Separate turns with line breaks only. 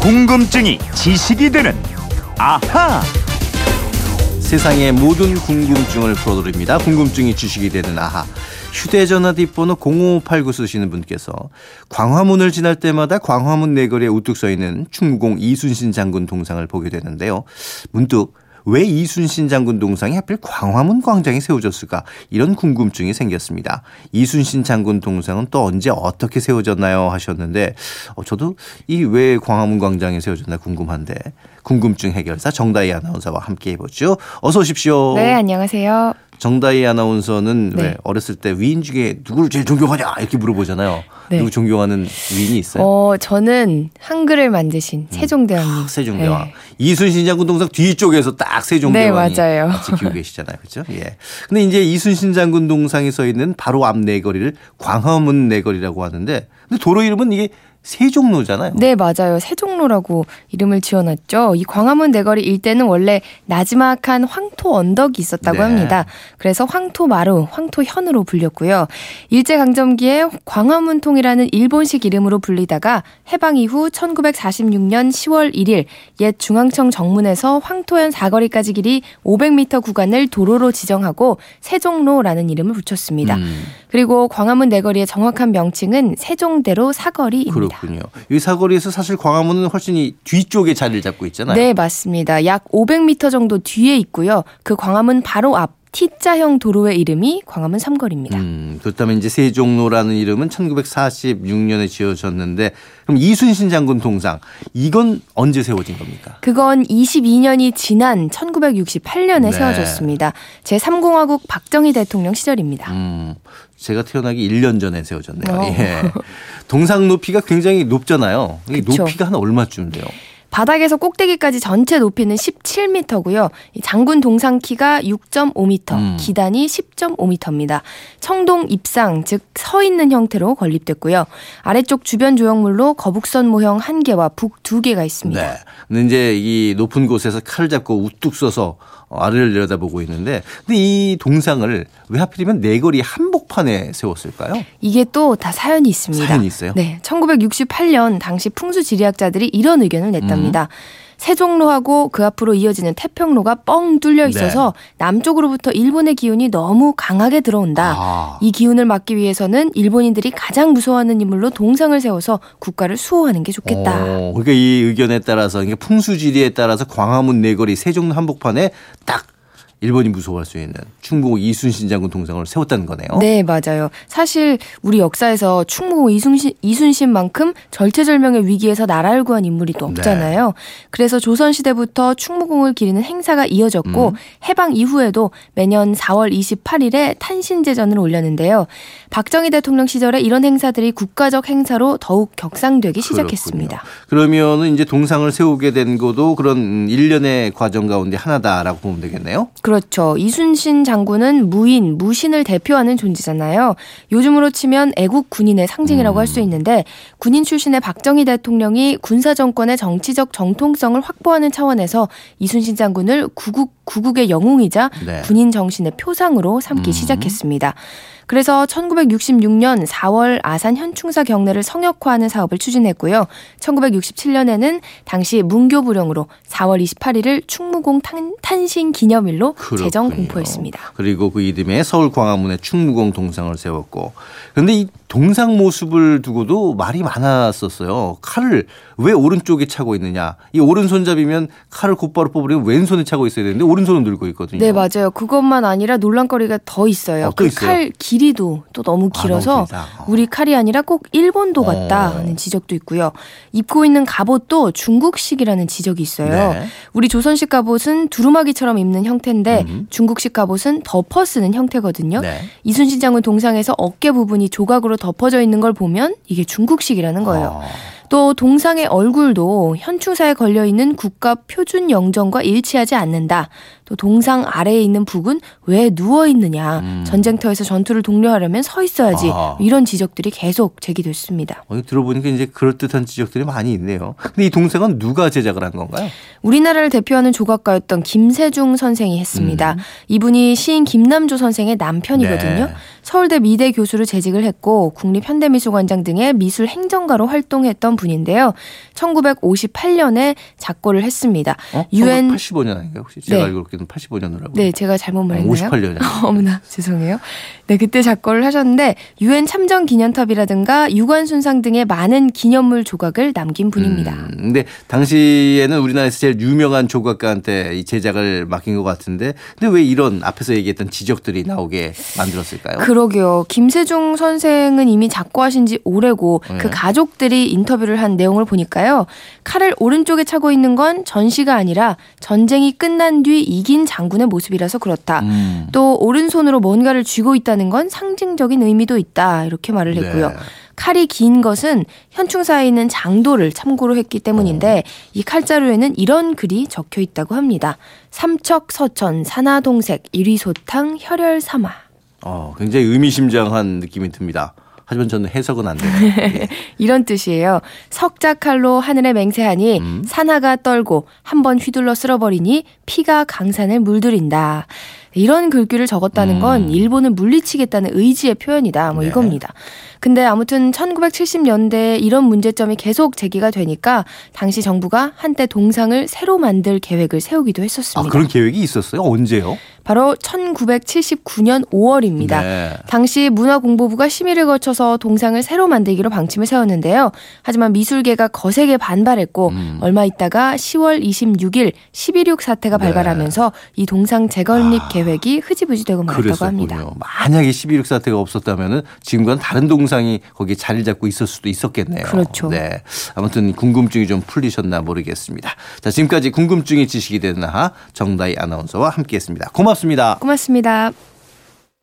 궁금증이 지식이 되는 아하.
세상의 모든 궁금증을 풀어드립니다. 궁금증이 지식이 되는 아하. 휴대전화 뒷번호 0589 쓰시는 분께서 광화문을 지날 때마다 광화문 내거리에 우뚝 서 있는 충무공 이순신 장군 동상을 보게 되는데요. 문득 왜 이순신 장군 동상이 하필 광화문 광장에 세워졌을까 이런 궁금증이 생겼습니다. 이순신 장군 동상은 또 언제 어떻게 세워졌나요 하셨는데 어, 저도 이 왜 광화문 광장에 세워졌나 궁금한데 궁금증 해결사 정다희 아나운서와 함께 해보죠. 어서 오십시오.
네, 안녕하세요.
정다희 아나운서는
네.
왜 어렸을 때 위인 중에 누구를 제일 존경하냐 이렇게 물어보잖아요.
네.
누구 존경하는 위인이 있어요?
어, 저는 한글을 만드신 세종대왕님.
아, 세종대왕.
네.
이순신 장군 동상 뒤쪽에서 딱 세종대왕이
네, 맞아요.
지키고 계시잖아요. 그렇죠? 예. 근데 이제 이순신 장군 동상이 서 있는 바로 앞 내거리를 광화문 내거리라고 하는데 근데 도로 이름은 이게 세종로잖아요.
네, 맞아요. 세종로라고 이름을 지어놨죠. 이 광화문 내거리 일대는 원래 나지막한 황토 언덕이 있었다고
네.
합니다. 그래서 황토마루, 황토현으로 불렸고요. 일제강점기에 광화문통이라는 일본식 이름으로 불리다가 해방 이후 1946년 10월 1일 옛 중앙청 정문에서 황토현 사거리까지 길이 500m 구간을 도로로 지정하고 세종로라는 이름을 붙였습니다.
음,
그리고 광화문 내거리의 정확한 명칭은 세종대로 사거리입니다.
그렇군요. 이 사거리에서 사실 광화문은 훨씬 이 뒤쪽에 자리를 잡고 있잖아요.
네, 맞습니다. 약 500m 정도 뒤에 있고요. 그 광화문 바로 앞 T자형 도로의 이름이 광화문 삼거리입니다.
음, 그렇다면 이제 세종로라는 이름은 1946년에 지어졌는데 그럼 이순신 장군 동상 이건 언제 세워진 겁니까?
그건 22년이 지난 1968년에
네.
세워졌습니다. 제3공화국 박정희 대통령 시절입니다.
음, 제가 태어나기 1년 전에 세워졌네요.
어.
예. 동상 높이가 굉장히 높잖아요. 이. 높이가 한 얼마쯤 돼요?
바닥에서 꼭대기까지 전체 높이는 17m고요. 장군 동상 키가 6.5m,
음.
기단이 10.5m입니다. 청동 입상, 즉 서 있는 형태로 건립됐고요. 아래쪽 주변 조형물로 거북선 모형 한 개와 북두 개가 있습니다.
네. 근데 이제 이 높은 곳에서 칼을 잡고 우뚝 서서 아래를 내려다보고 있는데 근데 이 동상을 왜 하필이면 내거리 한복판에 세웠을까요?
이게 또 다 사연이 있습니다.
사연이 있어요?
네, 1968년 당시 풍수 지리학자들이 이런 의견을 냈답니다.
음.
세종로하고 그 앞으로 이어지는 태평로가 뻥 뚫려 있어서 남쪽으로부터 일본의 기운이 너무 강하게 들어온다.
아.
이 기운을 막기 위해서는 일본인들이 가장 무서워하는 인물로 동상을 세워서 국가를 수호하는 게 좋겠다.
어, 그러니까 이 의견에 따라서 그러니까 풍수지리에 따라서 광화문 내거리 세종로 한복판에 딱 일본이 무서워할 수 있는 충북 이순신 장군 동상을 세웠다는 거네요.
네, 맞아요. 사실 우리 역사에서 충무공 이순신, 이순신만큼 절체절명의 위기에서 나라를 구한 인물이 또 없잖아요. 그래서 조선시대부터 충무공을 기리는 행사가 이어졌고
음.
해방 이후에도 매년 4월 28일에 탄신제전을 올렸는데요. 박정희 대통령 시절에 이런 행사들이 국가적 행사로 더욱 격상되기 시작했습니다.
그러면은 이제 동상을 세우게 된 것도 그런 음, 일련의 과정 가운데 하나다라고 보면 되겠네요.
그렇죠. 이순신 장군은 무인, 무신을 대표하는 존재잖아요. 요즘으로 치면 애국 군인의 상징이라고 할 수 있는데 군인 출신의 박정희 대통령이 군사 정권의 정치적 정통성을 확보하는 차원에서 이순신 장군을 구국 구국의 영웅이자
네.
군인 정신의 표상으로 삼기
음.
시작했습니다. 그래서 1966년 4월 아산 현충사 경례를 성역화하는 사업을 추진했고요. 1967년에는 당시 문교부령으로 4월 28일을 충무공 탄, 탄신 기념일로 제정
그렇군요.
공포했습니다.
그리고 그 이듬해 서울 광화문에 충무공 동상을 세웠고. 근데 이 동상 모습을 두고도 말이 많았었어요. 칼을 왜 오른쪽에 차고 있느냐. 이 오른손잡이면 칼을 곧바로 뽑으려면 왼손에 차고 있어야 되는데 오른손은 들고 있거든요.
네, 맞아요. 그것만 아니라 논란거리가 더 있어요.
어,
또그
있어요?
칼 길이도 또 너무
아,
길어서
너무 길다. 어.
우리 칼이 아니라 꼭 일본도 같다
어.
하는 지적도 있고요. 입고 있는 갑옷도 중국식이라는 지적이 있어요.
네.
우리 조선식 갑옷은 두루마기처럼 입는 형태인데
음.
중국식 갑옷은 덮어 쓰는 형태거든요.
네.
이순신 장군 동상에서 어깨 부분이 조각으로 덮어져 있는 걸 보면 이게 중국식이라는 거예요.
아,
또 동상의 얼굴도 현충사에 걸려 있는 국가 표준 영정과 일치하지 않는다. 또 동상 아래에 있는 북은 왜 누워 있느냐.
음.
전쟁터에서 전투를 독려하려면 서 있어야지.
아하.
이런 지적들이 계속 제기됐습니다.
어, 들어보니까 이제 그럴듯한 지적들이 많이 있네요. 근데 이 동상은 누가 제작을 한 건가요?
우리나라를 대표하는 조각가였던 김세중 선생이 했습니다. 이분이 시인 김남조 선생의 남편이거든요.
네.
서울대 미대 교수로 재직을 했고 국립현대미술관장 등의 미술 행정가로 활동했던 분인데요. 1958년에 작고를 했습니다.
어?
유엔
85년 아닌가요? 혹시 제가
네.
알고 있 기는 85년으로 알고.
네, 제가 잘못 말했나요?
58년이요.
어머나 죄송해요. 네, 그때 작고를 하셨는데 유엔 참전 기념탑이라든가 유관 순상 등의 많은 기념물 조각을 남긴 분입니다.
음, 근데 당시에는 우리나라에서 제일 유명한 조각가한테 이 제작을 맡긴 것 같은데, 근데 왜 이런 앞에서 얘기했던 지적들이 나오게 만들었을까요?
그러게요. 김세중 선생은 이미 작고하신 지 오래고
네.
그 가족들이 인터뷰를 한 내용을 보니까요. 칼을 오른쪽에 차고 있는 건 전시가 아니라 전쟁이 끝난 뒤 이긴 장군의 모습이라서 그렇다.
음.
또 오른손으로 뭔가를 쥐고 있다는 건 상징적인 의미도 있다. 이렇게 말을 했고요.
네.
칼이 긴 것은 현충사에 있는 장도를 참고로 했기 때문인데 이 칼자루에는 이런 글이 적혀 있다고 합니다. 삼척 서천 산하동색 이리소탕 혈혈삼아.
어, 굉장히 의미심장한 느낌이 듭니다. 하지만 저는 해석은 안 돼요. 예.
이런 뜻이에요. 석자 칼로 하늘에 맹세하니
음.
산하가 떨고 한 번 휘둘러 쓸어버리니 피가 강산을 물들인다. 이런 글귀를 적었다는 건
음.
일본을 물리치겠다는 의지의 표현이다. 뭐
네.
이겁니다. 근데 아무튼 1970년대에 이런 문제점이 계속 제기가 되니까 당시 정부가 한때 동상을 새로 만들 계획을 세우기도
아,
했었습니다.
그런 계획이 있었어요? 언제요?
바로 1979년 5월입니다.
네.
당시 문화공보부가 심의를 거쳐서 동상을 새로 만들기로 방침을 세웠는데요. 하지만 미술계가 거세게 반발했고
음.
얼마 있다가 10월 26일 11.6 사태가
네.
발발하면서 이 동상 재건립 계획이 흐지부지되고 말았다고 합니다.
아. 그랬었군요. 만약에 12.6 사태가 없었다면 지금과는 다른 동상이 거기에 자리를 잡고 있을 수도 있었겠네요.
그렇죠.
네. 아무튼 궁금증이 좀 풀리셨나 모르겠습니다. 자, 지금까지 궁금증이 지식이 되는 하 정다희 아나운서와 함께했습니다. 고맙습니다.
고맙습니다.